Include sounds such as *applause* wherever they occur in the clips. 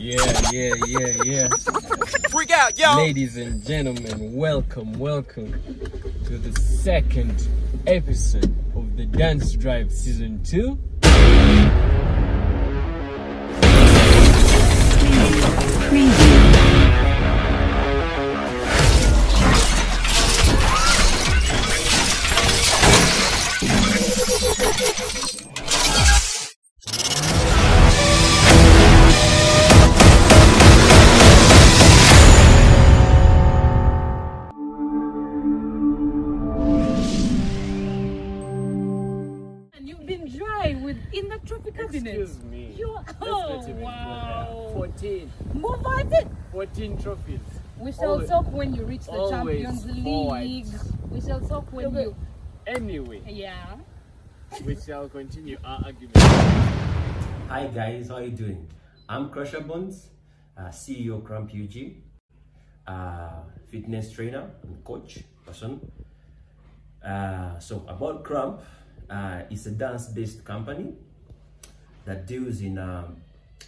Yeah, yeah, yeah, yeah. Freak out, yo! Ladies and gentlemen, welcome, welcome to the second episode of the Dance Drive Season 2. And talk when you reach the always Champions forward. League. We shall talk when Okay. you Anyway, yeah. we shall continue our argument. Hi guys, how are you doing? I'm Crusha Bornz, uh, CEO Krump UG, uh, fitness trainer and coach person. Uh, so about Krump, uh, it's a dance-based company that deals in um,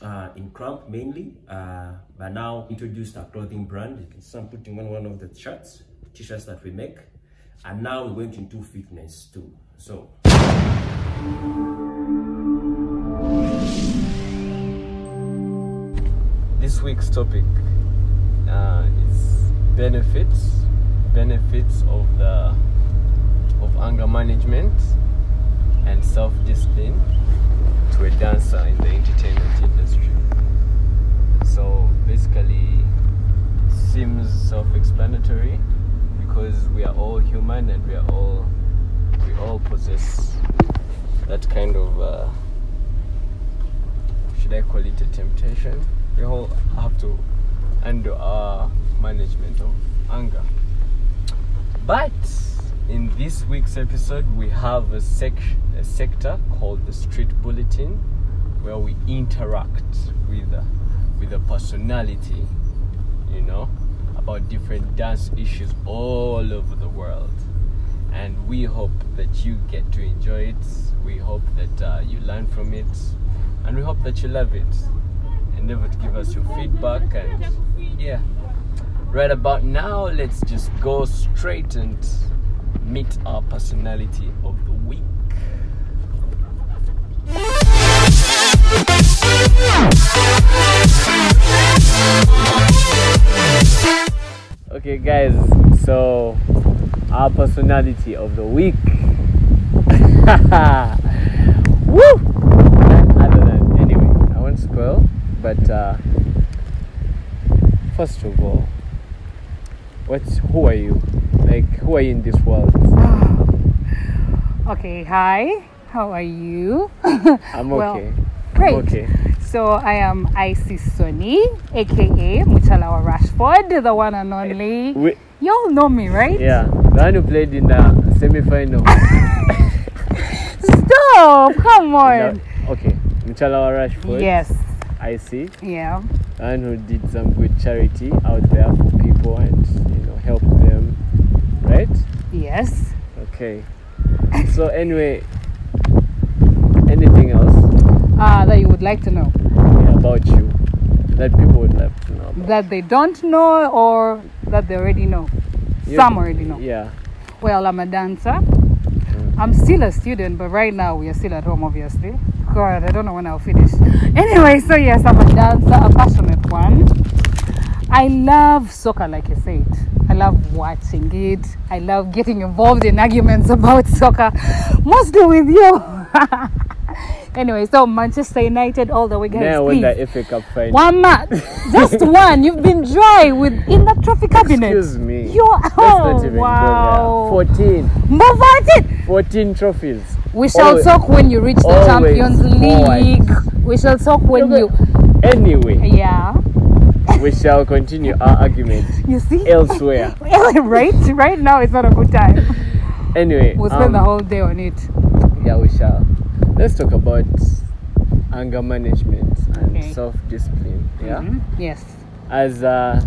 uh, in Krump mainly, uh, but now introduced a clothing brand. You can see I'm putting on one of the shirts, t-shirts that we make, and now we went into fitness too. So This week's topic uh, is benefits, benefits of the of anger management and self-discipline to a dancer in the entertainment industry. So basically, seems self-explanatory because we are all human and we are all we all possess that kind of. Uh, should I call it a temptation? We all have to handle our management of anger. But in this week's episode, we have a, sec- a sector called the Street Bulletin where we interact with, uh, with a personality, you know, about different dance issues all over the world. And we hope that you get to enjoy it. We hope that uh, you learn from it. And we hope that you love it. And Endeavor to give us your feedback. And yeah, right about now, let's just go straight and meet our personality of the week. Okay, guys, so our personality of the week. *laughs* Woo! Other than anyway, I won't spoil, but uh, first of all, what's who are you? Like, who are you in this world? *sighs* Okay, hi. How are you? *laughs* I'm Well, okay. Great. I'm okay. So I am Icy Sonie, aka Muchalawa Rashford, the one and only. Eh, we, You all know me, right? yeah, the one who played in the semi-final. *laughs* Stop! Come on. The- okay, Mchalawa Rashford. Yes. I see. Yeah. and who did some good charity out there for people and you know help them right Yes. okay *laughs* so anyway anything else Uh, that you would like to know. yeah, about you that people would love to know about That they don't know or that they already know. You- Some already know. yeah Well, I'm a dancer. Mm. I'm still a student, but right now we are still at home, obviously. God, I don't know when I'll finish. Anyway, so yes, I'm a dancer, a passionate one. I love soccer, like I said. I love watching it. I love getting involved in arguments *laughs* about soccer, mostly with you. *laughs* anyway, so Manchester United all the way, guys. now please. the FA Cup final One match, just *laughs* one. You've been dry with in the trophy cabinet. excuse me You're Let's oh wow. go there 14 Move on it. 14 trophies We shall Always- talk when you reach the Champions forward. League. We shall talk when Okay. you anyway yeah. we shall continue our argument *laughs* You see? elsewhere *laughs* right? Right now it's not a good time. anyway We'll spend um, the whole day on it. Yeah, we shall. Let's talk about anger management and Okay. self-discipline. Yeah, Mhm. Yes. as uh,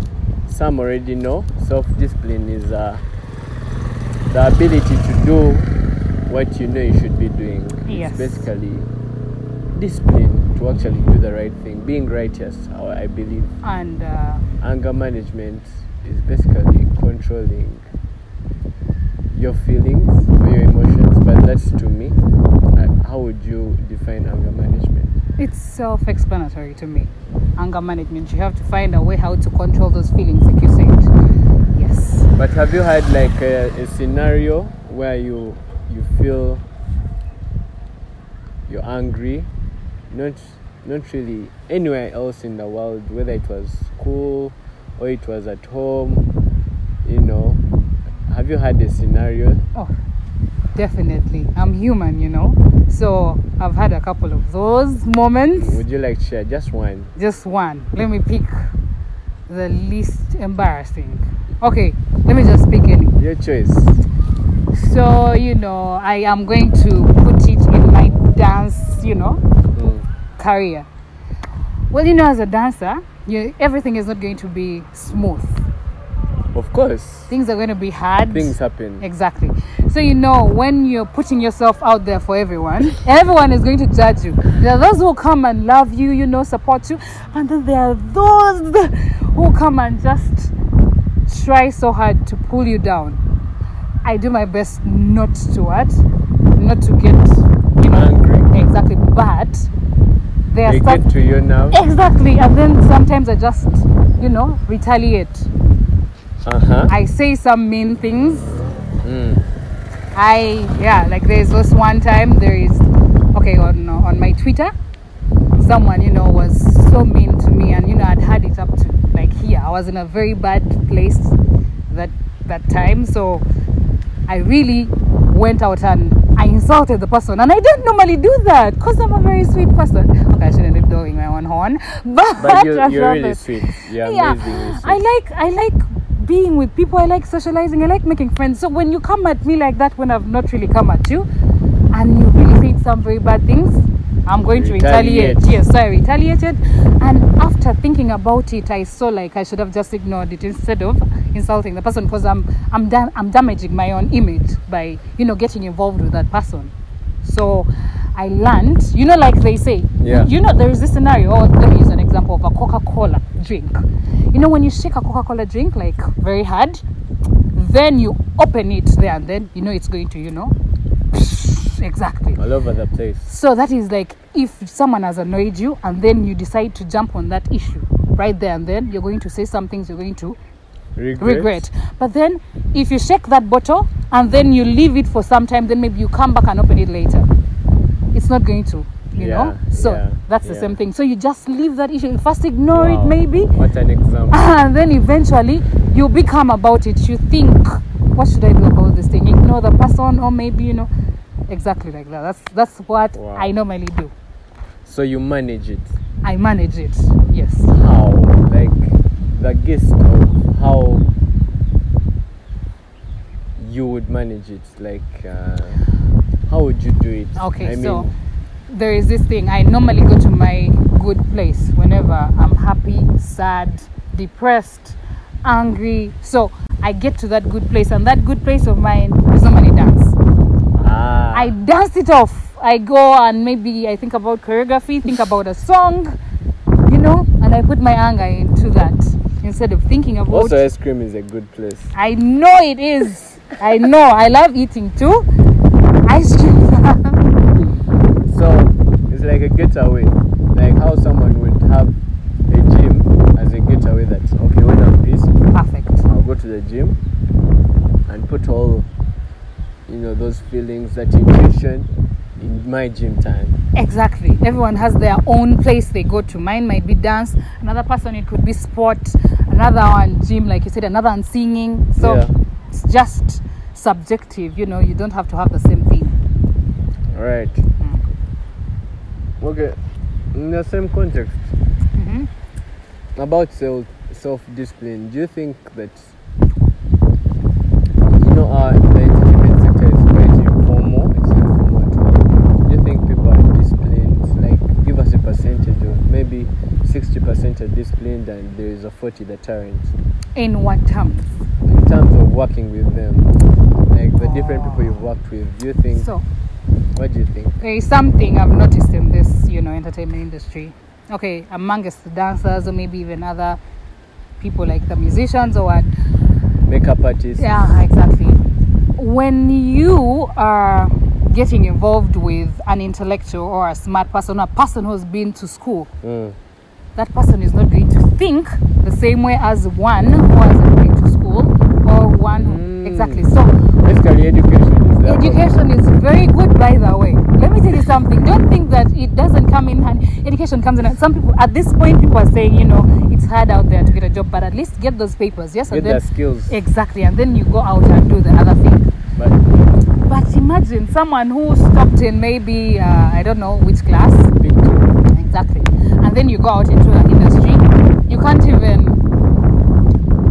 some already know, self-discipline is uh, the ability to do what you know you should be doing. Yes. It's basically discipline. to actually do the right thing. Being righteous, I believe. And uh, Anger management is basically controlling your feelings or your emotions, but that's to me. Uh, How would you define anger management? it's self-explanatory to me. Anger management. You have to find a way how to control those feelings, like you said. Yes. But have you had like a, a scenario where you feel you're angry, not not really anywhere else in the world, whether it was school or it was at home, you know. Have you had a scenario? Oh, definitely. I'm human, you know. So I've had a couple of those moments. Would you like to share just one? Just one. Let me pick the least embarrassing. Okay, let me just pick any. Your choice. So, you know, I am going to put it in my dance, you know, Mm. career. Well, you know, as a dancer, you, everything is not going to be smooth. Of course, Things are going to be hard. things happen. Exactly. So you know when you're putting yourself out there for everyone, *laughs* everyone is going to judge you. There are those who come and love you, you know, support you, and then there are those who come and just try so hard to pull you down. I do my best not to what, not to get, you know, Angry. exactly. But there They stuff get to you now. exactly, and then sometimes I just, you know, retaliate. Uh huh. I say some mean things Mm. I yeah, like there's this one time there is okay on on my Twitter, someone you know was so mean to me, and you know I'd had it up to like here. I was in a very bad place that that time, so I really went out and I insulted the person, and I don't normally do that because I'm a very sweet person. Okay, I shouldn't be blowing my own horn, *laughs* but, But you're, you're really it. sweet. You're yeah, sweet. I like I like being with people. I like socializing. I like making friends. So when you come at me like that, when I've not really come at you, and you really said some very bad things, I'm going to retaliate. Retaliate. Yes, so I retaliated, and after thinking about it, I saw like I should have just ignored it instead of insulting the person because I'm I'm dam- I'm damaging my own image by you know getting involved with that person. So I learned, you know, like they say, Yeah. you know, there is this scenario. Or let me use an example of a Coca Cola drink. You know, when you shake a Coca Cola drink like very hard, then you open it there and then, you know, it's going to, you know, *laughs* exactly. All over the place. So that is like if someone has annoyed you and then you decide to jump on that issue right there and then, you're going to say some things you're going to Regret. regret. But then if you shake that bottle and then you leave it for some time, then maybe you come back and open it later. It's not going to, you Yeah, know? So yeah, that's the yeah. same thing. So you just leave that issue. You first ignore Wow. it maybe. What an example. *laughs* And then eventually you become about it. You think, what should I do about this thing? Ignore the person or maybe, you know, exactly like that. That's that's what Wow. I normally do. So you manage it. I manage it. Yes. How? Like the gist of how you would manage it. Like uh, how would you do it? Okay, I mean, so there is this thing. I normally go to my good place whenever I'm happy, sad, depressed, angry. So I get to that good place, and that good place of mine is normally dance. ah, I dance it off. I go and maybe I think about choreography, think about a song, you know, and I put my anger into that instead of thinking about. also ice cream is a good place. I know it is. I know. I love eating too. Ice cream. *laughs* So it's like a getaway, like how someone would have a gym as a getaway. That's okay. When I'm pissed, Perfect. I'll go to the gym and put all, you know, those feelings, that emotion in my gym time. Exactly. Everyone has their own place they go to. Mine might be dance. Another person it could be sport. Another one gym, like you said. Another one singing. So Yeah. it's just subjective. You know, you don't have to have the same thing. All right. Mm. Okay. In the same context, Mhm. about self self discipline, do you think that you know uh, the entertainment sector is quite informal? It's informal too. Do you think people are disciplined? Like, give us a percentage of maybe sixty percent are disciplined and there is a forty that aren't. In what terms? In terms of working with them, like the different people you've worked with, do you think? So what do you think? there is something I've noticed in this, you know, entertainment industry. Okay, amongst the dancers or maybe even other people like the musicians or what. Makeup artists. Yeah, exactly. When you are getting involved with an intellectual or a smart person, a person who's been to school, Mm. That person is not going to think the same way as one who hasn't been to school or one who, Mm. exactly. So Basically, education is education is very good by the way let me tell you something don't think that it doesn't come in hand education comes in some people at this point people are saying you know it's hard out there to get a job but at least get those papers yes Get and then skills. exactly and then you go out and do the other thing But but imagine someone who stopped in maybe uh, i don't know which class big. Exactly. And then you go out into the industry. You can't even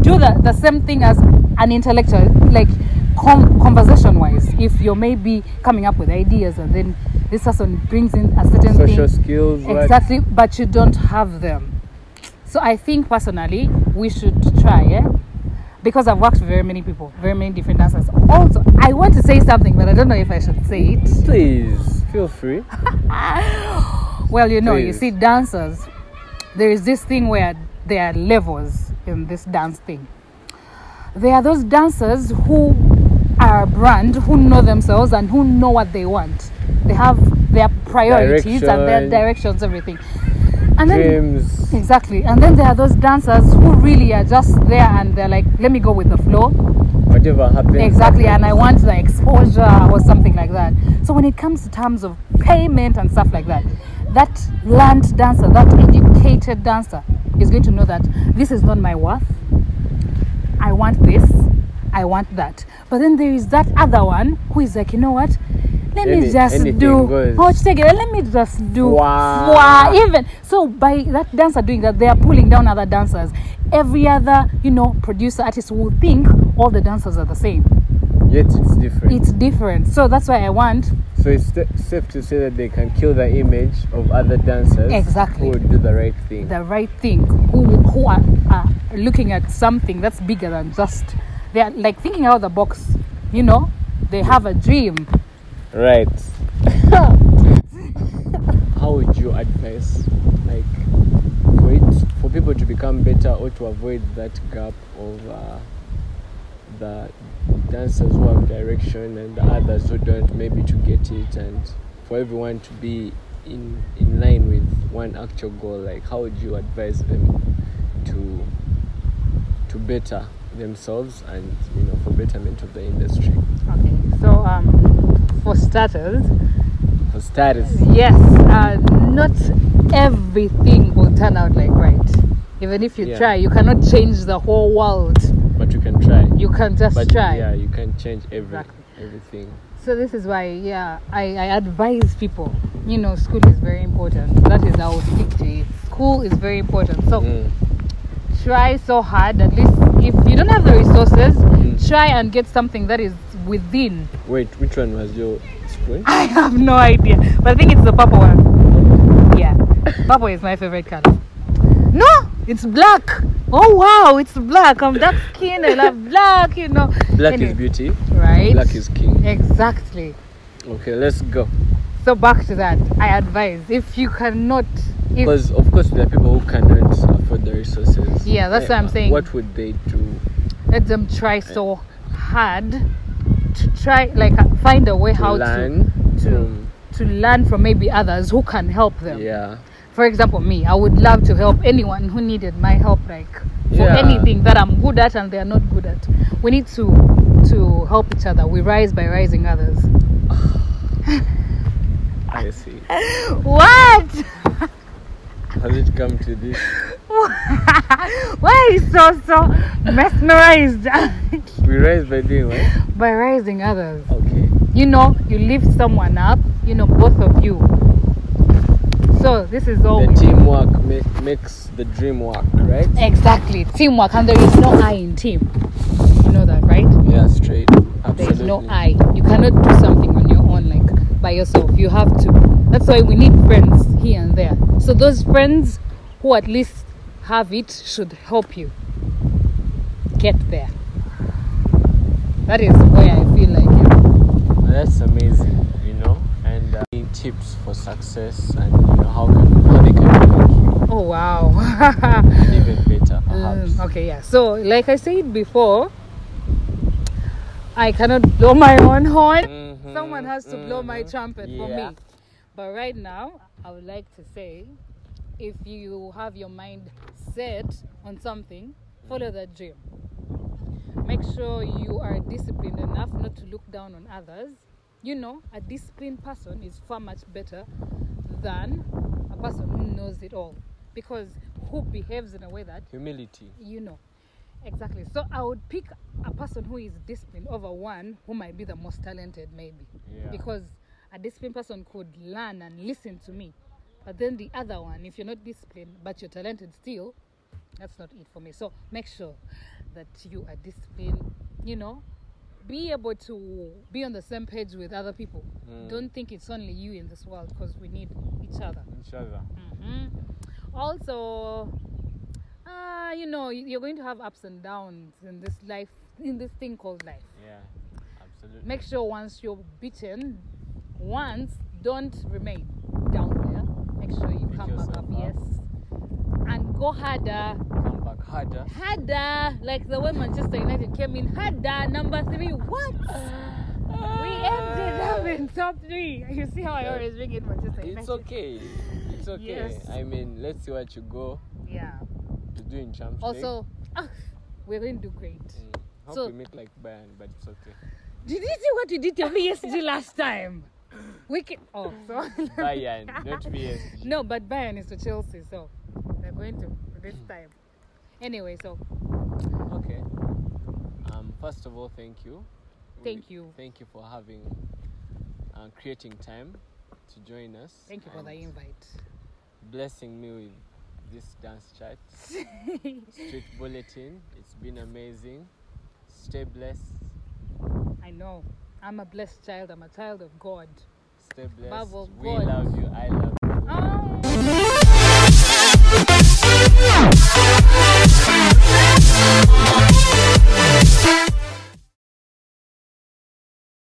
do the, the same thing as an intellectual like com- conversation wise if you're maybe coming up with ideas and then this person brings in a certain Social thing. skills. exactly but you don't have them. So i think personally we should try yeah because i've worked with very many people very many different dancers. Also i want to say something but i don't know if i should say it. Please feel free. *laughs* Well, you know, you see, dancers, there is this thing where there are levels in this dance thing. There are those dancers who are a brand, who know themselves and who know what they want. They have their priorities and their directions, everything. And then Dreams. exactly, and then there are those dancers who really are just there and they're like, let me go with the flow. Whatever happens. Exactly, and I want the exposure or something like that. So when it comes to terms of payment and stuff like that, that learned dancer, that educated dancer is going to know that this is not my worth. I want this, I want that. But then there is that other one who is like, you know what? Let me Any- just do goes. oh, take it. Let me just do Wow. Wow, even so by that dancer doing that they are pulling down other dancers every other you know producer artist will think all the dancers are the same Yet it's different. it's different so that's why i want so it's safe to say that they can kill the image of other dancers Exactly. who would do the right thing. the right thing who who are, are looking at something that's bigger than just they are like thinking out of the box you know they have a dream Right. *laughs* How would you advise, like, for it for people to become better or to avoid that gap of uh, the dancers who have direction and the others who don't, maybe to get it, and for everyone to be in in line with one actual goal? Like, how would you advise them to to better themselves and you know for betterment of the industry? okay so um for starters For starters Yes, uh, not everything will turn out like right. Even if you Yeah. try, you cannot change the whole world. But you can try. You can just but try. yeah, you can change every Exactly. everything. So this is why, yeah, I, I advise people. You know, school is very important. That is will stick to it. School is very important. So Mm. try so hard. At least if you don't have the resources, Mm. try and get something that is within. Wait, which one was your spoon? *laughs* I have no idea, but I think it's the purple one. Yeah, purple is my favorite color. No, it's black. Oh wow, it's black. I'm dark skin. I love black. You know. Black Anyway, is beauty. right. Black is king. exactly. Okay, let's go. So back to that. I advise if you cannot, if Because of course there are people who cannot afford the resources. Yeah, that's what I'm saying. What would they do? let them try so hard to try like uh, find a way To how learn to from to learn from maybe others who can help them. yeah. For example, me, I would love to help anyone who needed my help, like for Yeah. anything that I'm good at and they are not good at. We need to to help each other. We rise by rising others. *laughs* I see. What? Has it come to this? *laughs* Why are you so so mesmerized *laughs* We rise by doing what? by rising others? Okay. You know, you lift someone up. You know, both of you. So this is all. The teamwork make, makes the dream work, right? Exactly, teamwork, and there is no I in team. You know that, right? Yeah, straight. Absolutely. There is no I. You cannot do something on your own, like by yourself. You have to. That's why we need friends here and there. So those friends who at least have it should help you get there. That is where I feel like. Yeah. That's amazing, you know. And uh, any tips for success and you know, how they can help you. Oh wow. *laughs* even better, perhaps. *laughs* Mm, okay, yeah. So, like I said before, I cannot blow my own horn. Mhm, Someone has to blow my mhm. trumpet for me. But right now, I would like to say if you have your mind set on something, follow that dream. Make sure you are disciplined enough not to look down on others. You know, a disciplined person is far much better than a person who knows it all. Because who behaves in a way that Humility. you know exactly so i would pick a person who is disciplined over one who might be the most talented maybe Yeah. because a disciplined person could learn and listen to me but then the other one if you're not disciplined but you're talented still that's not it for me so make sure that you are disciplined you know be able to be on the same page with other people Mm. don't think it's only you in this world because we need each other Each other. hmm Also, uh, you know, you're going to have ups and downs in this life, in this thing called life. Yeah. Absolutely. Make sure once you're beaten, once, don't remain down there. Make sure you Pick come back up, up. yes, and go harder, Come back harder. harder, like the way Manchester United came in harder. Number three, what? *sighs* We ended up in top three. You see how I always bring in Manchester United? It's okay. It's okay. Yes. I mean, let's see what you go Yeah. to do in Champions League. Also, ah, we're going to do great. Mm. Hope so- we make like Bayern, but it's okay. Did you see what you did to PSG last time? We can. Oh, so *laughs* Bayern, not PSG. No, but Bayern is to Chelsea, so going to this time. Anyway, so Okay. Um, first of all, thank you. Thank We- you. Thank you for having, uh, creating time to join us. thank you for the invite. Blessing me with this dance chat. *laughs* Street Bulletin. It's been amazing. Stay blessed. I know. I'm a blessed child. I'm a child of God. Stay blessed. Above we God. love you. I love you. Oh.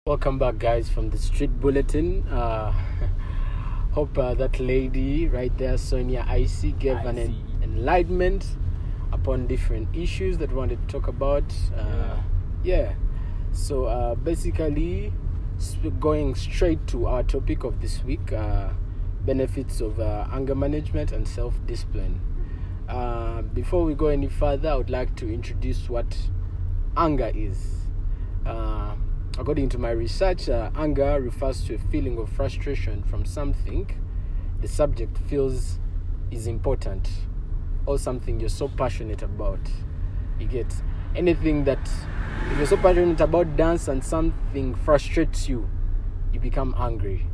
Welcome back, guys, from the Street Bulletin. Uh, *laughs* hope uh, that lady right there, Sonia Icy, gave an en- enlightenment upon different issues that we wanted to talk about. Uh, yeah. So uh, basically, going straight to our topic of this week uh, benefits of uh, anger management and self discipline. Uh, before we go any further, I would like to introduce what anger is. Uh, according to my research, uh, anger refers to a feeling of frustration from something the subject feels is important or something you're so passionate about. You get anything that, if you're so passionate about dance and something frustrates you, you become angry.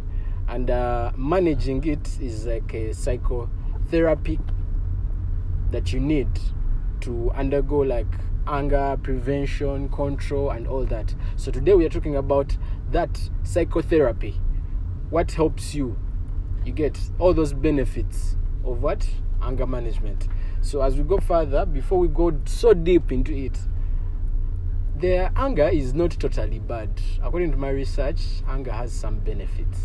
And uh, managing it is like a psychotherapy that you need to undergo like anger prevention control and all that. So today we are talking about that psychotherapy. What helps you? You get all those benefits of what? Anger management. So as we go further before we go so deep into it their anger is not totally bad. According to my research anger has some benefits.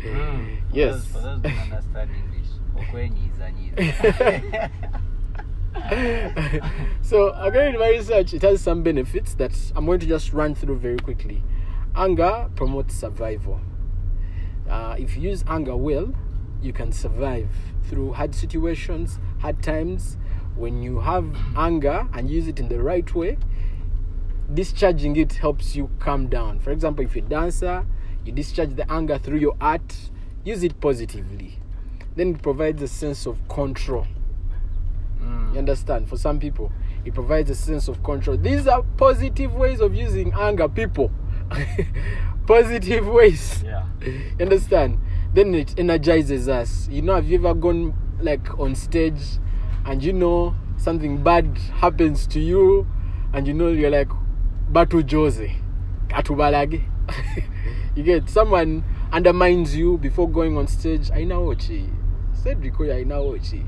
Hmm. *laughs* Yes For those, for those *laughs* *laughs* so according to my research it has some benefits that i'm going to just run through very quickly. Anger promotes survival. Uh, if you use anger well you can survive through hard situations hard times. When you have anger and use it in the right way discharging it helps you calm down. For example if you're a dancer you discharge the anger through your art. Use it positively then it provides a sense of control you understand? For some people, it provides a sense of control. These are positive ways of using anger, people. *laughs* positive ways. Yeah. You understand? Then it energizes us. You know, have you ever gone like on stage and you know something bad happens to you and you know you're like Batu Jose. Katubalage. *laughs* you get someone undermines you before going on stage. Aina ochi. Cedric oyo aina ochi.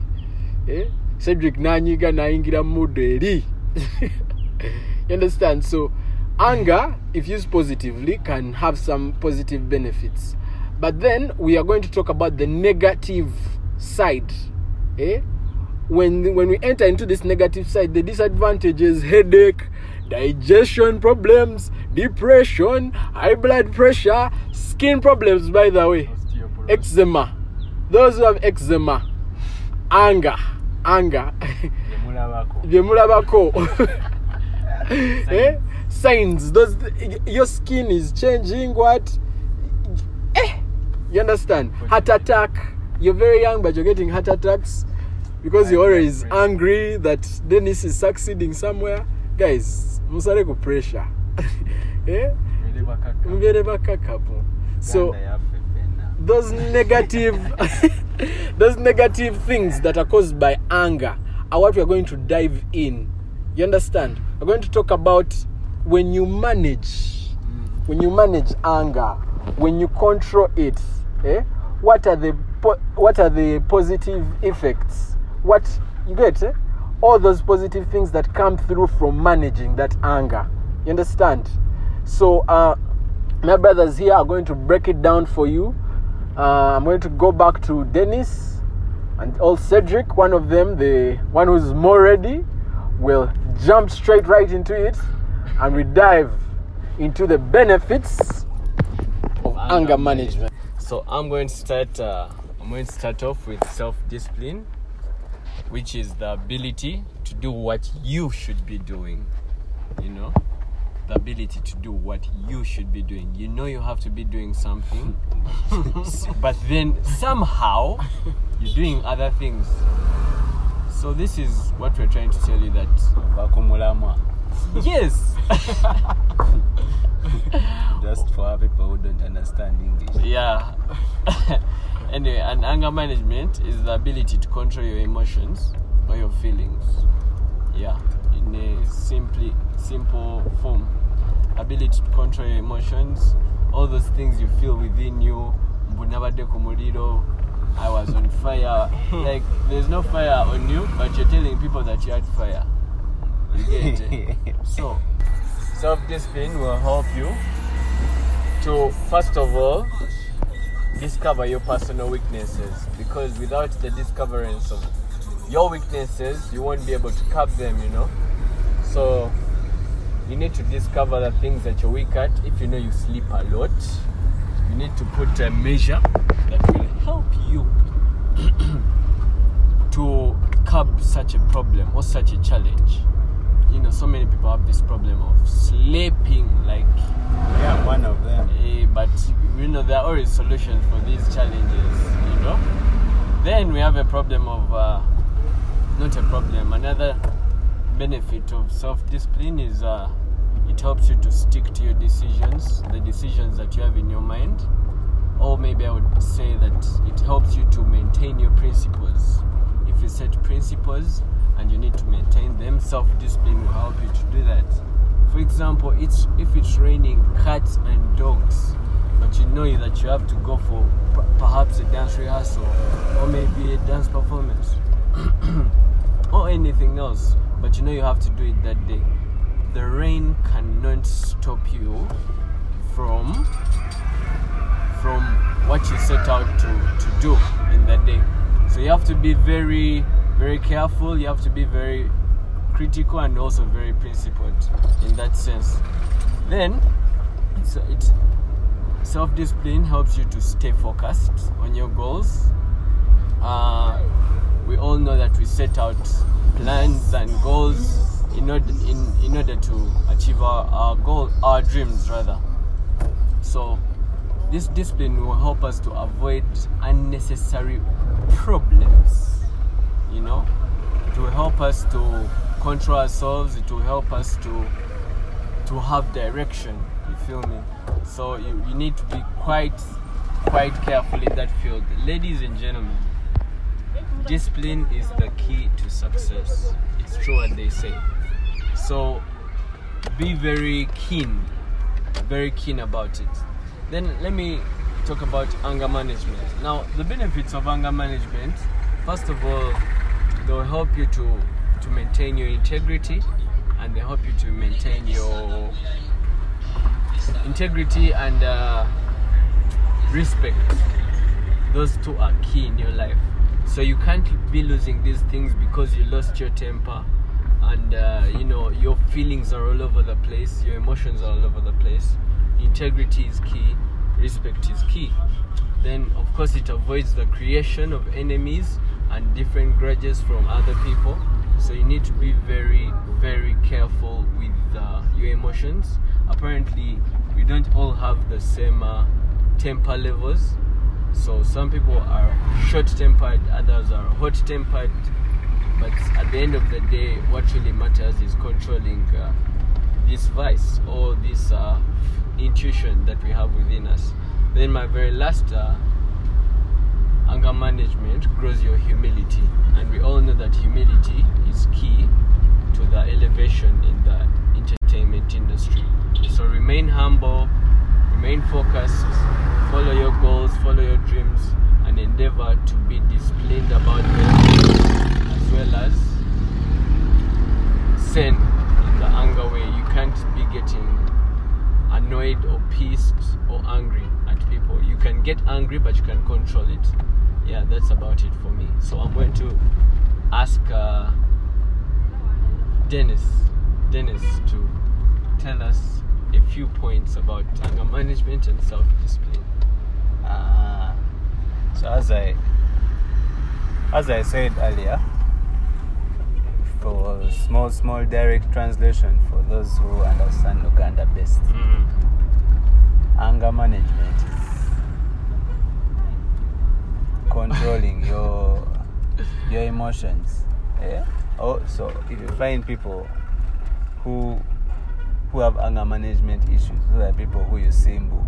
Eh? Cedric nanyiga nayingira mood eri. you understand? So anger, if used positively, can have some positive benefits. But then we are going to talk about the negative side eh? When when we enter into this negative side, the disadvantages headache, digestion problems, depression, high blood pressure, skin problems. By the way, eczema. Those who have eczema, anger, anger. byemulabako *laughs* bye mulabako *laughs* eh? signs those your skin is changing what eh? you understand heart attack you're very young but you're getting heart attacks because you're always angry that dennis is succeeding somewhere guys musale ku pressure *laughs* eh? Bakaka. bakakapo so Ganda. Those negative *laughs* those negative things that are caused by anger are what we are going to dive in. You understand? We're going to talk about when you manage when you manage anger when you control it eh, what are the po- what are the positive effects? What you get eh? all those positive things that come through from managing that anger. You understand? So uh, my brothers here are going to break it down for you uh, i'm going to go back to dennis and old cedric one of them the one who's more ready will jump straight right into it and we dive into the benefits of Anger anger management So I'm going to start. Uh, I'm going to start off with self-discipline, which is the ability to do what you should be doing. You know, the ability to do what you should be doing. You know you have to be doing something, *laughs* but then somehow you're doing other things. So this is what we're trying to tell you that yes, *laughs* Just for people who don't understand English. yeah *laughs* anyway and anger management is the ability to control your emotions or your feelings yeah in a simply simple form ability to control your emotions all those things you feel within you. I was on *laughs* fire. Like there's no fire on you but you're telling people that you had fire. You get it eh? *laughs* so self-discipline will help you to first of all discover your personal weaknesses. Because without the discoverance of your weaknesses you won't be able to curb them you know you need to discover the things that you're weak at. If you know you sleep a lot you need to put a measure that will help you *clears throat* to curb such a problem or such a challenge. You know so many people have this problem of sleeping like Yeah, one of them. Eh, but you know there are always solutions for these challenges you know? Then we have a problem of uh, not a problem another benefit of self-discipline is uh, it helps you to stick to your decisions the decisions that you have in your mind. Or maybe i would say that it helps you to maintain your principles. If you set principles and you need to maintain them self-discipline will help you to do that. For example it's if it's raining cats and dogs but you know that you have to go for perhaps a dance rehearsal or maybe a dance performance. *clears throat* Or anything else but you know you have to do it that day the rain cannot stop you from from what you set out to, to do in that day. So you have to be very, very careful. You have to be very critical and also very principled in that sense. Then, so it's self-discipline helps you to stay focused on your goals. Uh, we all know that we set out plans and goals in order in, in order to achieve our, our goal, our dreams rather. So this discipline will help us to avoid unnecessary problems. You know, it will help us to control ourselves. It will help us to to have direction. You feel me? So you, you need to be quite quite careful in that field, ladies and gentlemen. Discipline is the key to success. It's true what they say. So be very keen, very keen about it. Then let me talk about anger management. Now, the benefits of anger management, first of all, they will help you to to maintain your integrity, and they help you to maintain your integrity and uh, respect. Those two are key in your life. So you can't be losing these things because you lost your temper, and uh, you know your feelings are all over the place, your emotions are all over the place. Integrity is key, respect is key. Then of course it avoids the creation of enemies and different grudges from other people. So you need to be very, very careful with uh, your emotions. Apparently, we don't all have the same uh, temper levels. So some people are short-tempered, others are hot-tempered. But at the end of the day, what really matters is controlling uh, this vice or this uh, intuition that we have within us. Then my very last uh, anger management grows your humility, and we all know that humility is key to the elevation in the entertainment industry. So remain humble, remain focused, follow your goals, follow your dreams, and endeavor to be disciplined about them, as well as send in the anger way. You can't be getting annoyed or pissed or angry at people. You can get angry, but you can control it. Yeah, that's about it for me. So I'm going to ask uh, Dennis, Dennis, to tell us a few points about anger management and self-discipline. Ah, so as I as I said earlier, for small small direct translation for those who understand Uganda best, anger management is controlling your your emotions. Yeah. Oh, so if you find people who who have anger management issues, those are people who you see, "Mbu,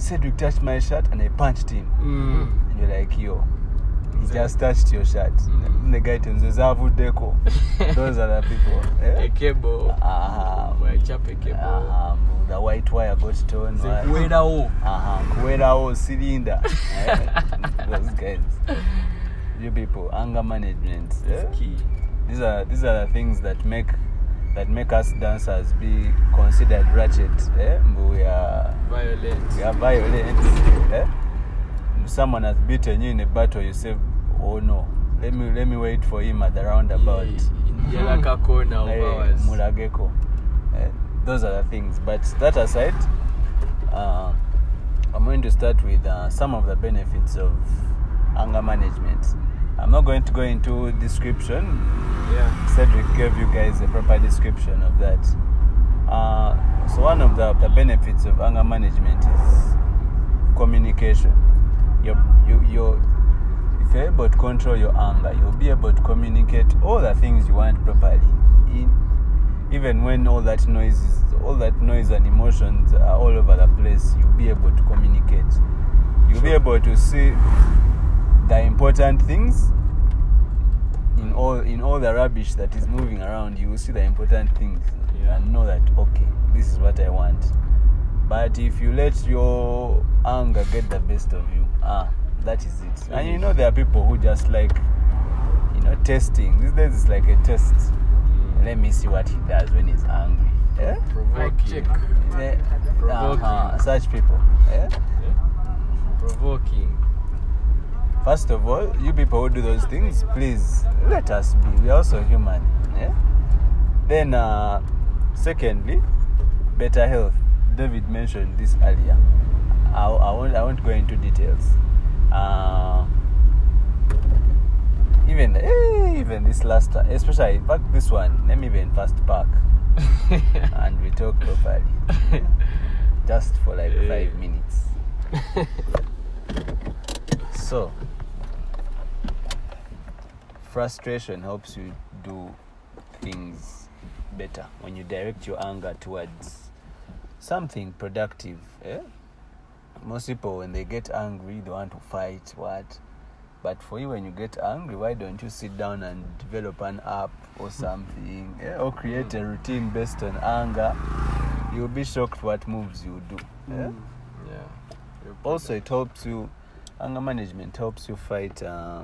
Cedric touched my shirt and I punched him. Mm. And you're like, yo, he Exactly. just touched your shirt. Mm. The guy turns deco. *laughs* Those are the people. A Yeah? cable. Aha. Aha, mbu, the white wire got torn. right? Zikuwerawo. Aha, kuwerawo cylinder. *laughs* Eh, Those guys. You people, anger management. eh? Key. These are these are the things that make that make us dancers be considered ratchet. Eh? We are Violent. we are violent. Eh? Someone has beaten you in a battle, you say, "Oh no, let me let me wait for him at the roundabout." Mulageko. Eh, those are the things. But that aside, uh, I'm going to start with uh, some of the benefits of anger management. I'm not going to go into description. Yeah. Cedric gave you guys a proper description of that. Uh, so one of the, the benefits of anger management is communication. You you you if you're able to control your anger, you'll be able to communicate all the things you want properly. In, even when all that noise is all that noise and emotions are all over the place, you'll be able to communicate. You'll be able to see the important things in all in all the rubbish that is moving around you will see the important things Yeah. and know that okay this is what i want but if you let your anger get the best of you ah that is it and you know there are people who just like you know testing these days is like a test let me see what he does when he's angry yeah? Provoking. yeah. Provoking. uh-huh, such people yeah? Provoking. First of all, you people who do those things, please let us be. We are also human. Yeah? Then, uh, secondly, better health. David mentioned this earlier. I, I, won't, I won't go into details. Uh, even eh, even this last one, especially in fact this one, let me even first park *laughs* and we talk properly. Just for like five minutes. So, frustration helps you do things better when you direct your anger towards something productive. Eh? Most people, when they get angry, they want to fight. What? But for you, when you get angry, why don't you sit down and develop an app or something, eh? or create a routine based on anger? You'll be shocked what moves you do. eh? Yeah. also it helps you anger management helps you fight uh,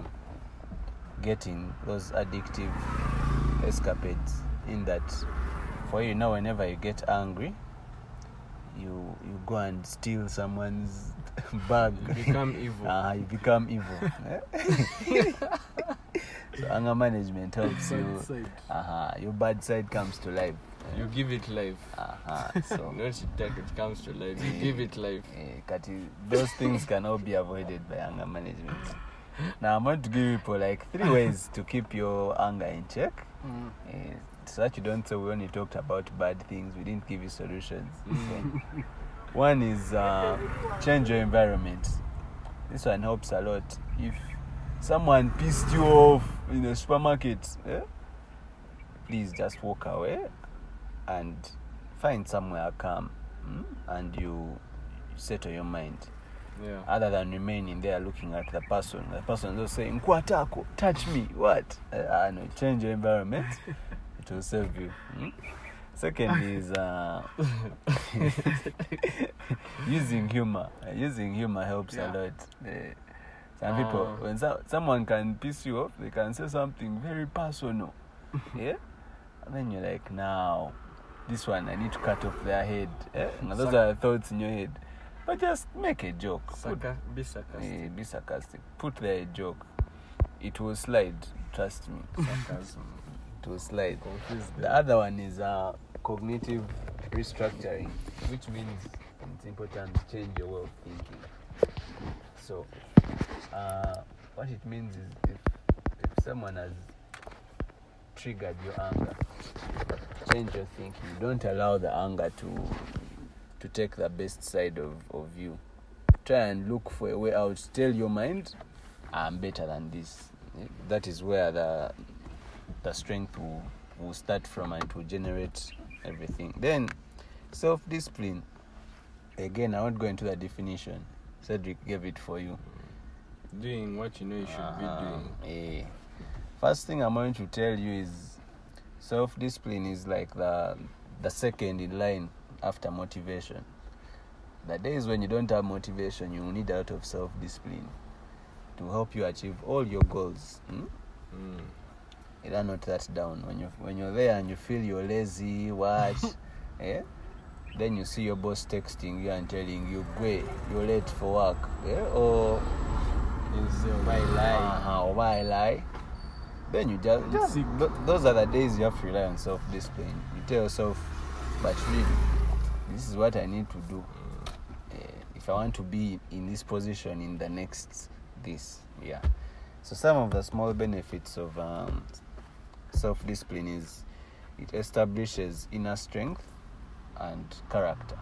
getting those addictive escapades in that for you know whenever you get angry you you go and steal someone's *laughs* bag. You become evil. Ah, you become evil. eh? *laughs* so anger management helps you. Bad side. Uh-huh, your bad side comes to life. You give it life. Uh-huh, *laughs* so Not you take it comes to life. You give it life. eh, those things can all be avoided by anger management. *laughs* Now I'm going to give people like three ways to keep your anger in check. Mm. uh, so that you don't say we only talked about bad things, we didn't give you solutions. Okay. one is uh, change your environment. This one helps a lot. If someone pissed you off in a supermarket, eh, please just walk away and find somewhere calm mm, and you settle your mind Yeah. other than remaining there looking at the person. The person just saying kwatako touch me. What? Uh, uh, no, change your environment. *laughs* it will save you. hmm? Second is uh, *laughs* using humor. Uh, using humor helps Yeah. a lot. Uh, some people, Ah. when so, someone can piss you off, they can say something very personal. *laughs* yeah? And then you're like, now, this one, I need to cut off their head. Eh? Those are thoughts in your head. But just make a joke. Put, be sarcastic. eh, be sarcastic. Put there a joke. It will slide. Trust me. *laughs* Sarcasm. It will slide. Confuse The other one is uh, cognitive restructuring, which means it's important to change your way of thinking. So, uh, what it means is if, if someone has triggered your anger, change your thinking. Don't allow the anger to to take the best side of, of you. Try and look for a way out. Tell your mind, I'm better than this. That is where the the strength will, will start from and it will generate everything. Then self discipline. Again, I won't go into the definition. Cedric gave it for you. Doing what you know you should Uh-huh. be doing. Eh. First thing I'm going to tell you is self discipline is like the the second in line after motivation. The days when you don't have motivation, you need a lot of self discipline to help you achieve all your goals. hmm? Mm. You don't note that down when you when you're there and you feel you're lazy, what? yeah? *laughs* Then you see your boss texting you and telling you, "Gwe, you're late for work." Yeah? Or Why lie? uh-huh, why lie? Then you just, just sick. th- those are the days you have to rely on self discipline. You tell yourself, but really, this is what I need to do. Uh, if I want to be in this position in the next this, yeah. So some of the small benefits of um, self discipline is it establishes inner strength and character.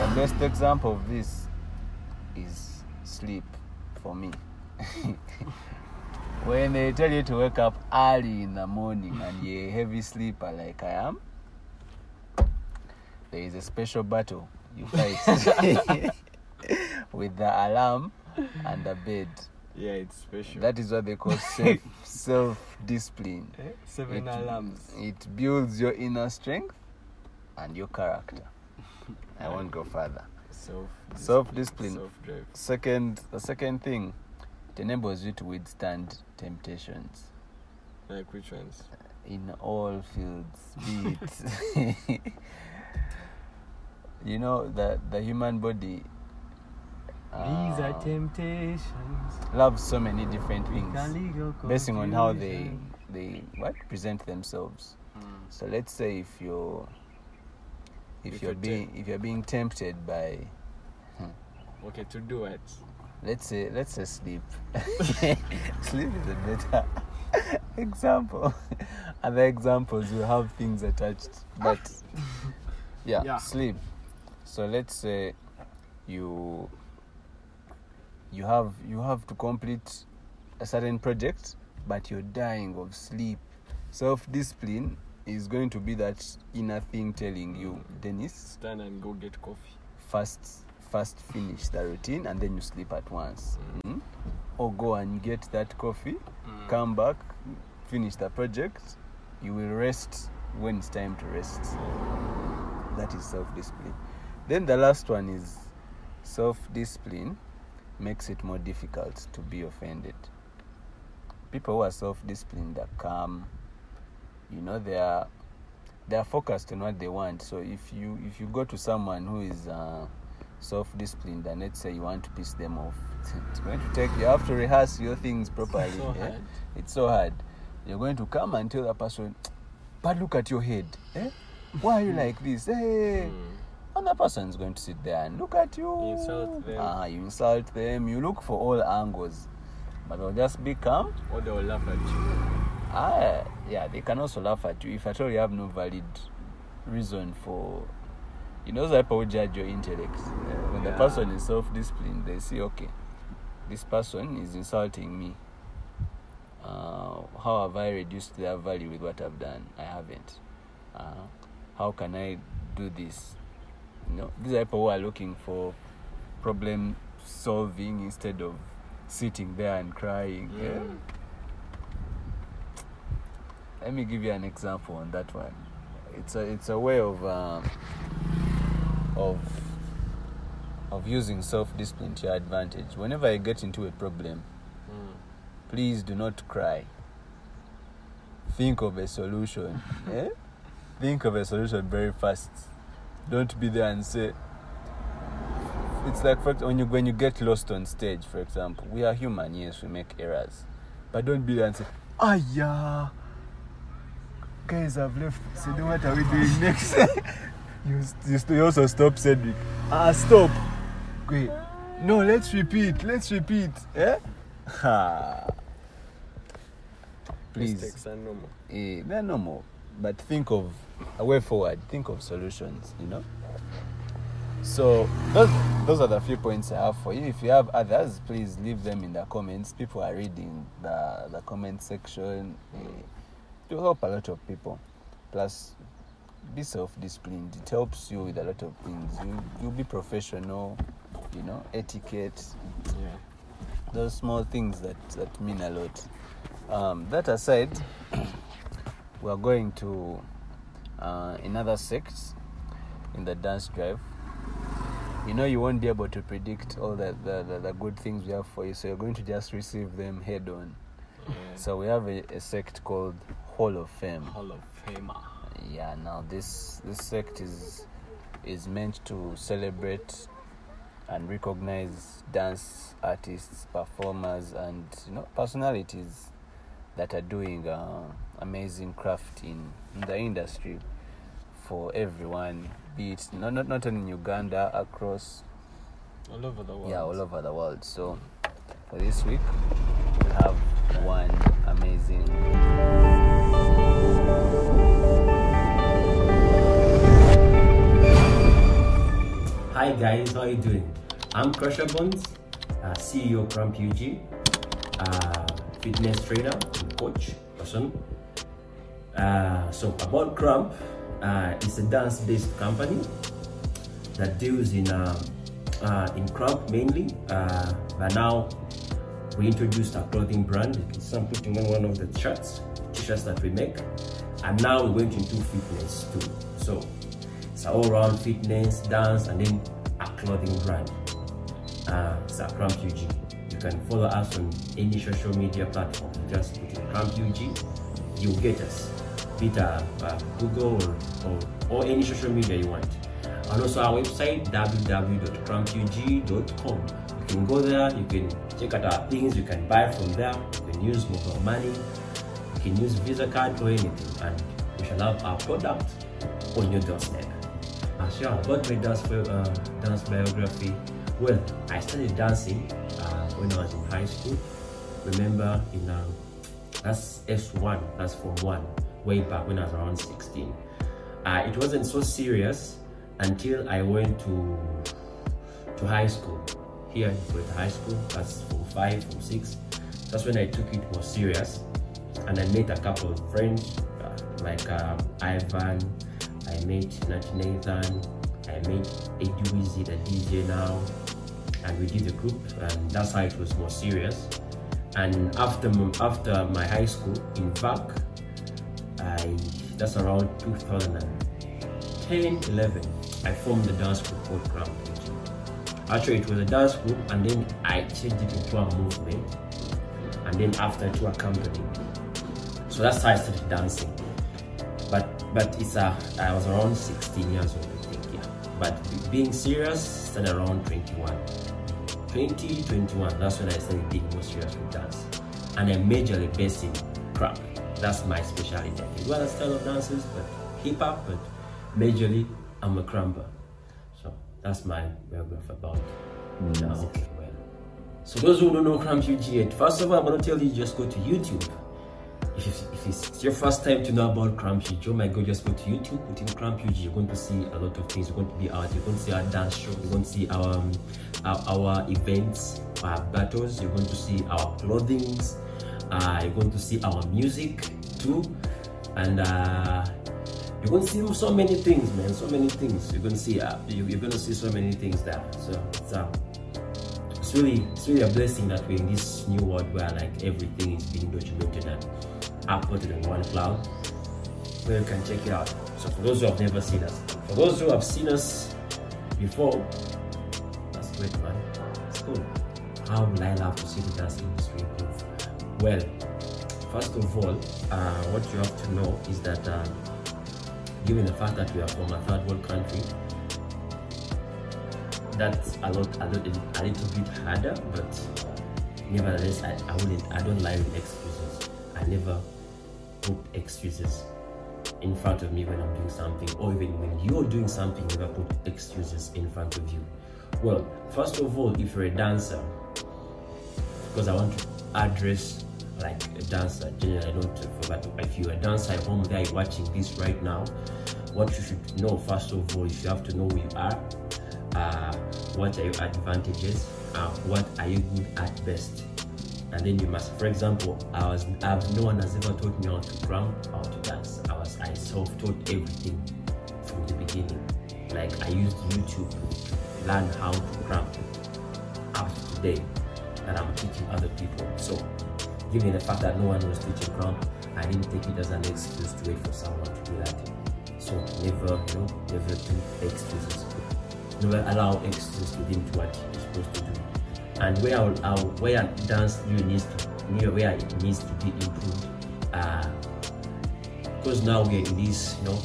The best example of this is sleep for me. *laughs* when they tell you to wake up early in the morning and you're a heavy sleeper like I am, there is a special battle you *laughs* fight *laughs* with the alarm and the bed. Yeah, it's special. That is what they call *laughs* self self discipline. Eh? Seven It- alarms. It builds your inner strength and your character. I won't go further. Self. Self-discipline. Self drive. Second, the second thing, it enables you to withstand temptations Like which ones? in all fields. Be it, you know, the the human body. These are uh, temptations. loves so many different things, Illegal basing on how they they what present themselves. Mm. So let's say if you're if, If you're you're being if you're being tempted by Okay, to do it. let's say let's say sleep. *laughs* sleep is a better *laughs* example. *laughs* Other examples will have things attached, but yeah, Yeah. sleep. So let's say you you have you have to complete a certain project, but you're dying of sleep. Self discipline is going to be that inner thing telling you, Dennis, Stand and go get coffee. first first finish the routine and then you sleep at once mm? or go and get that coffee come back finish the project you will rest when it's time to rest that is self-discipline then the last one is self-discipline makes it more difficult to be offended people who are self-disciplined are calm you know they are they are focused on what they want. So if you if you go to someone who is uh, self-disciplined and let's say you want to piss them off, *laughs* it's going to take you have to rehearse your things properly. so eh? It's so hard. You're going to come and tell the person, but look at your head. Eh? Why are you like this? Hey. And the person is going to sit there and look at you. You insult them. Ah, you insult them. You look for all angles. But they'll just be calm. Or they will laugh at you. Ah, yeah, they can also laugh at you if at all you have no valid reason for. You know, the people judge your intellect. Uh, when the person is self disciplined, they see, okay, this person is insulting me. Uh, how have I reduced their value with what I've done? I haven't. Uh, how can I do this? You know, these are people who are looking for problem solving instead of sitting there and crying. yeah. Let me give you an example on that one. It's a it's a way of um, of of using self discipline to your advantage. Whenever you get into a problem, please do not cry. Think of a solution. *laughs* eh? Think of a solution very fast. Don't be there and say. It's like for, when you when you get lost on stage, for example. We are human, yes, we make errors, but don't be there and say, "Ah yeah, guys, I've left. So then what are we doing next?" *laughs* you, you, you also stop Cedric. Ah, stop. Wait. No, let's repeat. Let's repeat. Eh? Ha. Please. Mistakes are normal. Eh, they're normal. But think of a way forward. Think of solutions, you know? So those those are the few points I have for you. If you have others, please leave them in the comments. People are reading the the comment section. It will help a lot of people. Plus, be self-disciplined. It helps you with a lot of things. You you'll be professional, you know, etiquette, Yeah. those small things that that mean a lot. Um, that aside, *clears throat* we are going to uh, another sect in the dance drive. You know, you won't be able to predict all the, the, the, the good things we have for you, so you're going to just receive them head on. yeah. So we have a, a sect called Hall of Fame. Hall of Famer. Yeah, now this this sect is is meant to celebrate and recognize dance artists, performers, and you know personalities that are doing uh, amazing craft in, in the industry for everyone. Be it not, not not only in Uganda, across All over the world. yeah all over the world. So for this week, we have one amazing Hi guys, how are you doing? I'm Crusha Bornz, uh, CEO Krump UG, uh, fitness trainer and coach person. Uh, so about Krump, uh, it's a dance-based company that deals in uh, in Krump mainly. But now we introduced our clothing brand. It's I'm putting on one of the shirts, t-shirts that we make, and now we're went into fitness too. So it's an all-round fitness, dance, and then a clothing brand. It's a Krump UG. You can follow us on any social media platform. Just put in Krump UG, you'll get us. It uh, Google or, or, any social media you want. And also our website www.krumpug.com. You can go there, you can check out our things, you can buy from there, you can use mobile money, you can use Visa card or anything, and you shall have our product on your doorstep. So yeah, about my dance, uh, dance biography. Well, I started dancing uh, when I was in high school. Remember, in um, that's S1, that's Form 1, way back when I was around 16. Uh, it wasn't so serious until I went to to high school. Here with high school, that's Form 5, Form 6. That's when I took it more serious. And I met a couple of friends, uh, like um, Ivan, I met Nat Nathan, I met Eddie the DJ now, and we did a group, and that's how it was more serious. And after after my high school in VAC, I that's around 2010, 11, I formed the dance group called Crown. Actually, it was a dance group, and then I changed it into a movement, and then after to a company. So that's how I started dancing. But but it's a I was around 16 years old, I think, yeah. But being serious started around 21. 20, 21, that's when I started being more serious with dance. And I'm majorly based in Krump. That's my specialty. I can do other style of dances, but hip hop, but majorly I'm a krumper. So that's my biography about dance. Well, so those who don't know Krump UG yet, first of all, I'm gonna tell you just go to YouTube. If it's, if it's your first time to know about Krump UG, oh my god, just go to YouTube, put in Krump UG, you're going to see a lot of things. You're going to be out, you're going to see our dance show, you're going to see our um, our, our events, our battles, you're going to see our clothings, uh, you're going to see our music too, and uh, you're going to see so many things, man. So many things. You're going to see. Uh, you, you're going to see so many things there. So it's uh, it's really it's really a blessing that we're in this new world where like everything is being documented and uploaded in one cloud where you can check it out. So for those who have never seen us, for those who have seen us before, that's great, man. It's cool. How would I love to see the improve? Well, first of all, uh, what you have to know is that uh, given the fact that we are from a third world country, that's a lot, a, lot, a little bit harder, but nevertheless, I, I wouldn't, I don't lie with excuses. I never put excuses in front of me when I'm doing something, or even when you're doing something, never put excuses in front of you. Well, first of all, if you're a dancer, because I want to address like a dancer generally, I don't forget. If you're a dancer at home there you're watching this right now, what you should know first of all, is you have to know who you are, uh, what are your advantages, uh, what are you good at best, and then you must. For example, I was, I've no one has ever taught me how to drum, how to dance. I was, I self-taught everything from the beginning. Like I used YouTube to learn how to drum up to today that I'm teaching other people. So, given the fact that no one was teaching krump, I didn't take it as an excuse to wait for someone to do that. So never, you know, never do excuses. Never allow excuses to limit what you're supposed to do. And where our, our where dance really needs to where where it needs to be improved. Uh, because now we're in this, you know,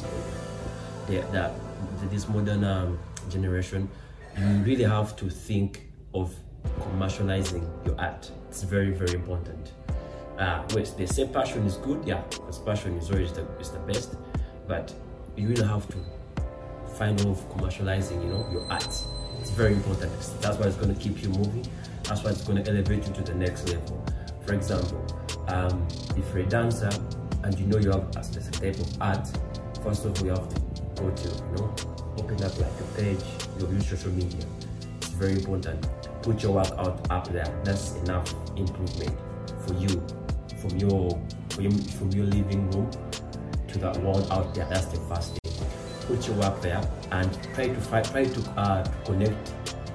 the, the this modern um, generation, you really have to think of commercializing your art. It's very, very important. Uh, well, they say passion is good, yeah, because passion is always the, is the best, but you really have to find of commercializing, you know, your art. It's very important. That's why it's going to keep you moving. That's why it's going to elevate you to the next level. For example, um, if you're a dancer and you know you have a specific type of art, first of all, you have to go to, you know, open up like a page, you use social media. It's very important. Put your work out up there. That's enough improvement for you, from your, from your, from your living room to the world out there. That's the first thing. Put your work there and try to try to, uh, to connect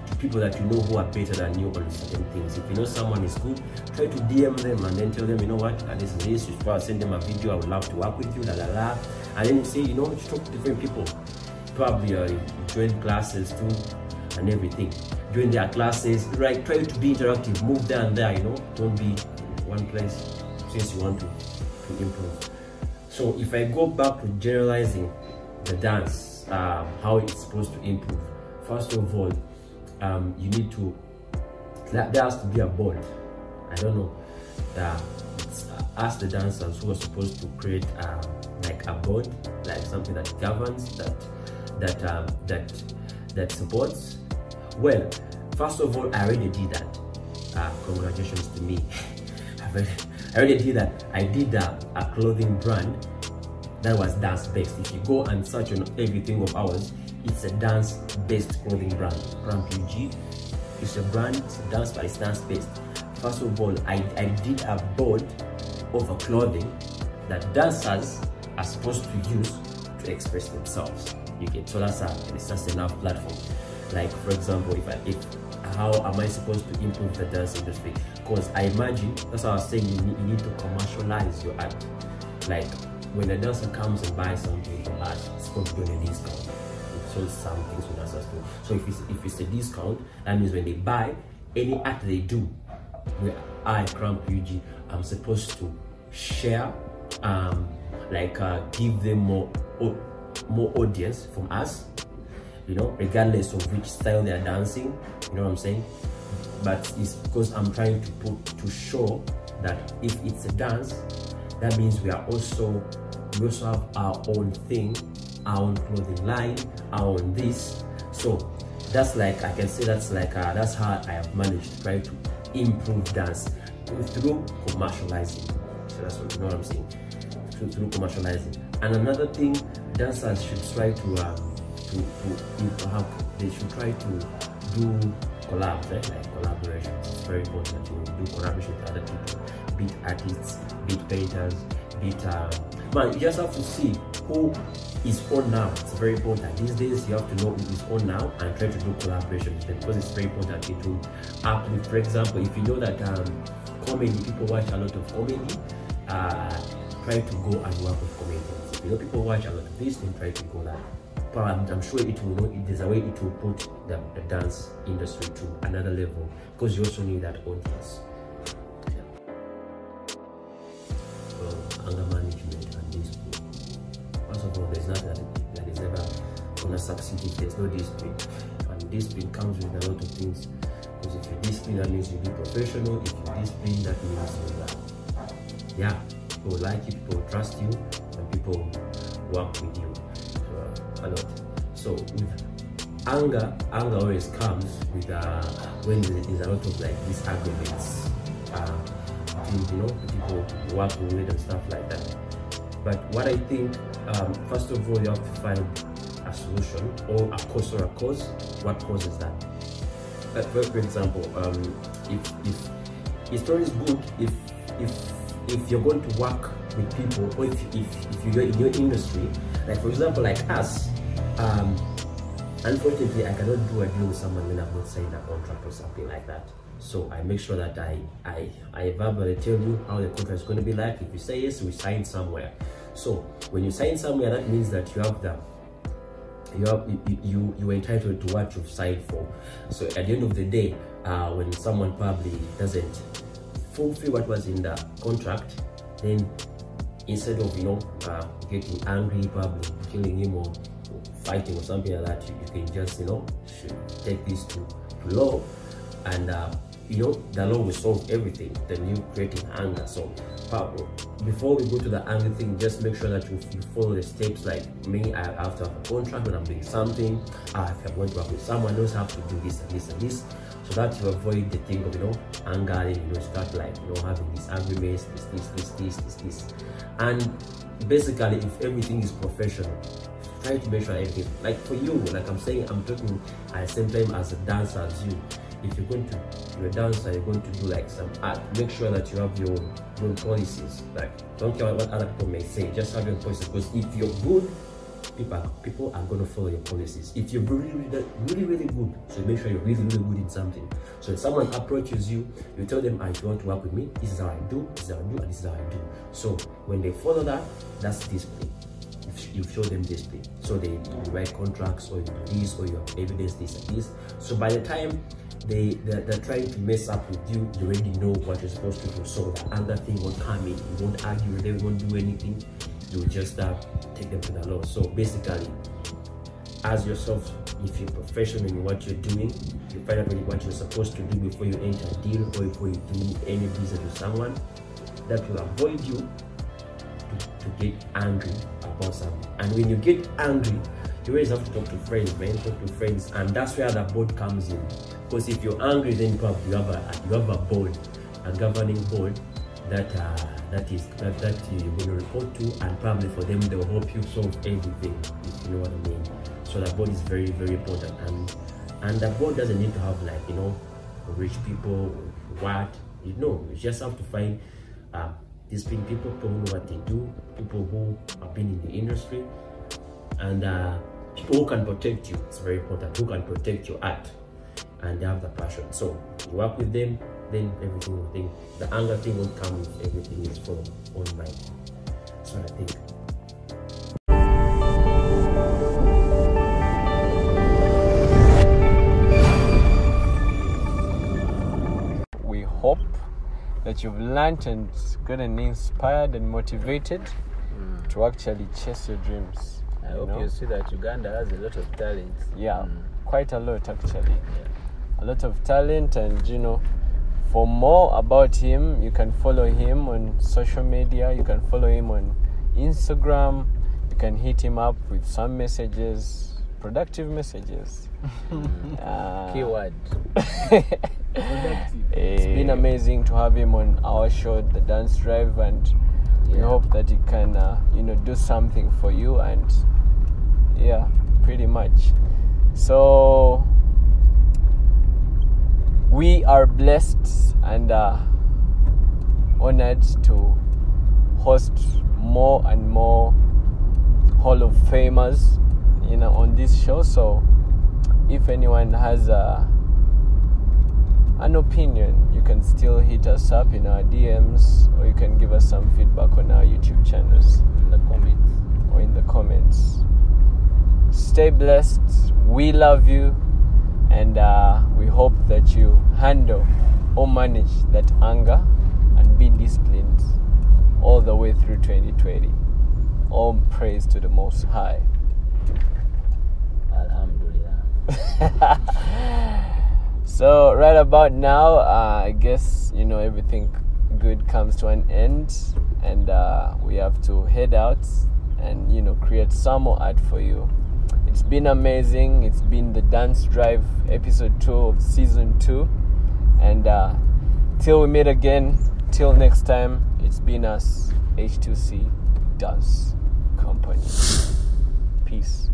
to people that you know who are better than you on certain things. If you know someone is good, try to DM them and then tell them, you know what, this is this. You should send them a video. I would love to work with you. La la la. And then say, you know, you talk to different people. Probably uh, join classes too and everything. Join their classes. Right, try to be interactive. Move there and there. You know, don't be one place since you want to to improve. So if I go back to generalizing the dance, um, how it's supposed to improve. First of all, um, you need to there has to be a board. I don't know. Uh, it's us the dancers who are supposed to create um, like a board, like something that governs, that that um, that that supports. Well, first of all, I already did that. Uh, congratulations to me. *laughs* I've already- did that. I did a, a clothing brand that was dance based. If you go and search on everything of ours, it's a dance based clothing brand. Brand UG. It's a brand, it's a dance, but it's dance based. First of all, I, I did a board of a clothing that dancers are supposed to use to express themselves. You get so that's a it's just enough platform. Like for example, if I if how am I supposed to improve the dance industry? Because I imagine that's what I was saying. You need, you need to commercialize your art. Like when a dancer comes and buys something from us, it's going to be a discount. It shows some things with dancers too. So if it's if it's a discount, that means when they buy any art they do, we I Krump UG, I'm supposed to share um, like uh, give them more more audience from us you know regardless of which style they are dancing you know what i'm saying? But it's because i'm trying to put to show that if it's a dance that means we are also we also have our own thing our own clothing line our own this. So that's like i can say that's like uh, that's how i have managed to try to improve dance through commercializing. So that's what you know what i'm saying? Through, through commercializing. And another thing dancers should try to um, to, to if have they should try to do collabs eh? like collaborations it's very important that you do collaboration with other people be it artists be it painters be it um, man you just have to see who is on now. It's very important. These days you have to know who is on now and try to do collaboration with them because it's very important it will uplift. For example if you know that um, comedy people watch a lot of comedy uh, try to go and work with comedians. If you know people watch a lot of this then try to go that but I'm, sure it will know there's a way it will put the, the dance industry to another level because you also need that audience. Yeah. anger management and discipline first of all there's nothing that, that is ever gonna succeed if there's no discipline. And discipline comes with a lot of things because if you discipline that means you be professional. If you discipline that means you uh, yeah people like you people trust you and people work with you a lot. So with anger anger always comes with uh, when there is a lot of like disagreements. Uh, between you know people you work with and stuff like that. But what i think um, first of all you have to find a solution or a cause or a cause. What causes that? Uh, for, example um, if if it's always good if if if you're going to work with people or if, if, if you're in your industry like for example like us um, unfortunately i cannot do a deal with someone when i've not signed a contract or something like that. So i make sure that i i i verbally tell you how the contract is going to be like. If you say yes we sign somewhere. So when you sign somewhere that means that you have the you have you you, you are entitled to what you've signed for. So at the end of the day uh, when someone probably doesn't fulfill what was in the contract then instead of you know uh, getting angry probably killing him or fighting or something like that you, you can just you know take this to, to law. And uh, you know the law will solve everything than you creating anger. So before we go to the anger thing just make sure that you, you follow the steps like me. I have to have a contract when i'm doing something. Uh, if i'm going to work with someone else. I have to do this and this and this so that you avoid the thing of you know anger and you know start like you know having these arguments this this this this this this. And basically if everything is professional try to make sure everything. Like for you like i'm saying i'm talking at the same time as a dancer as you. If you're going to you're a dancer you're going to do like some art make sure that you have your own policies. Like don't care what other people may say just have your policies. Because if you're good people are, people are going to follow your policies if you're really really really really good so make sure you're really really good in something so if someone approaches you you tell them I want to work with me this is how i do this is how i do and this is how i do so when they follow that that's discipline you show them discipline. So they write contracts or you do this or you have evidence this and this. So by the time they they're, they're trying to mess up with you, you already know what you're supposed to do. So the other thing won't come in. You won't argue you won't do anything. You just uh, take them to the law. So basically, as yourself, if you're professional in what you're doing, you find out really what you're supposed to do before you enter a deal or before you do any business with someone. That will avoid you to, to get angry about something. And when you get angry, you always have to talk to friends, man. Talk to friends, and that's where the board comes in. Because if you're angry, then probably you have a you have a board, a governing board that uh, that is that, that you're going to report to, and probably for them they'll help you solve everything. If you know what I mean. So the board is very very important, and and the board doesn't need to have like you know rich people, what you know. You just have to find. Uh, disciplined people, people who know what they do, people who have been in the industry, and uh, people who can protect you. It's very important. Who can protect your art, and they have the passion. So you work with them, then everything will think. The anger thing won't come if everything is from on mind. That's what I think. We hope that you've learned and gotten inspired and motivated to actually chase your dreams. Mm. I you hope know? you see that Uganda has a lot of talent. Yeah, Mm. quite a lot actually. A lot of talent, and you know, for more about him, you can follow him on social media. You can follow him on Instagram. You can hit him up with some messages, productive messages. *laughs* Uh, Keyword. *laughs* It's been amazing to have him on our show, The Dance Drive, and we hope that he can, uh, you know, do something for you. And yeah, pretty much. So we are blessed and uh, honored to host more and more Hall of Famers, you know, on this show. So if anyone has a an opinion, you can still hit us up in our DMs or you can give us some feedback on our YouTube channels In the comments. or in the comments. Stay blessed. We love you and uh, we hope that you handle or manage that anger and be disciplined all the way through 2020. All praise to the Most High. Alhamdulillah. *laughs* So right about now, uh, I guess you know everything good comes to an end, and uh, we have to head out and you know create some more art for you. It's been amazing. It's been the dance drive episode two of season two, and uh, till we meet again, till next time, it's been us H2C Dance Company. Peace.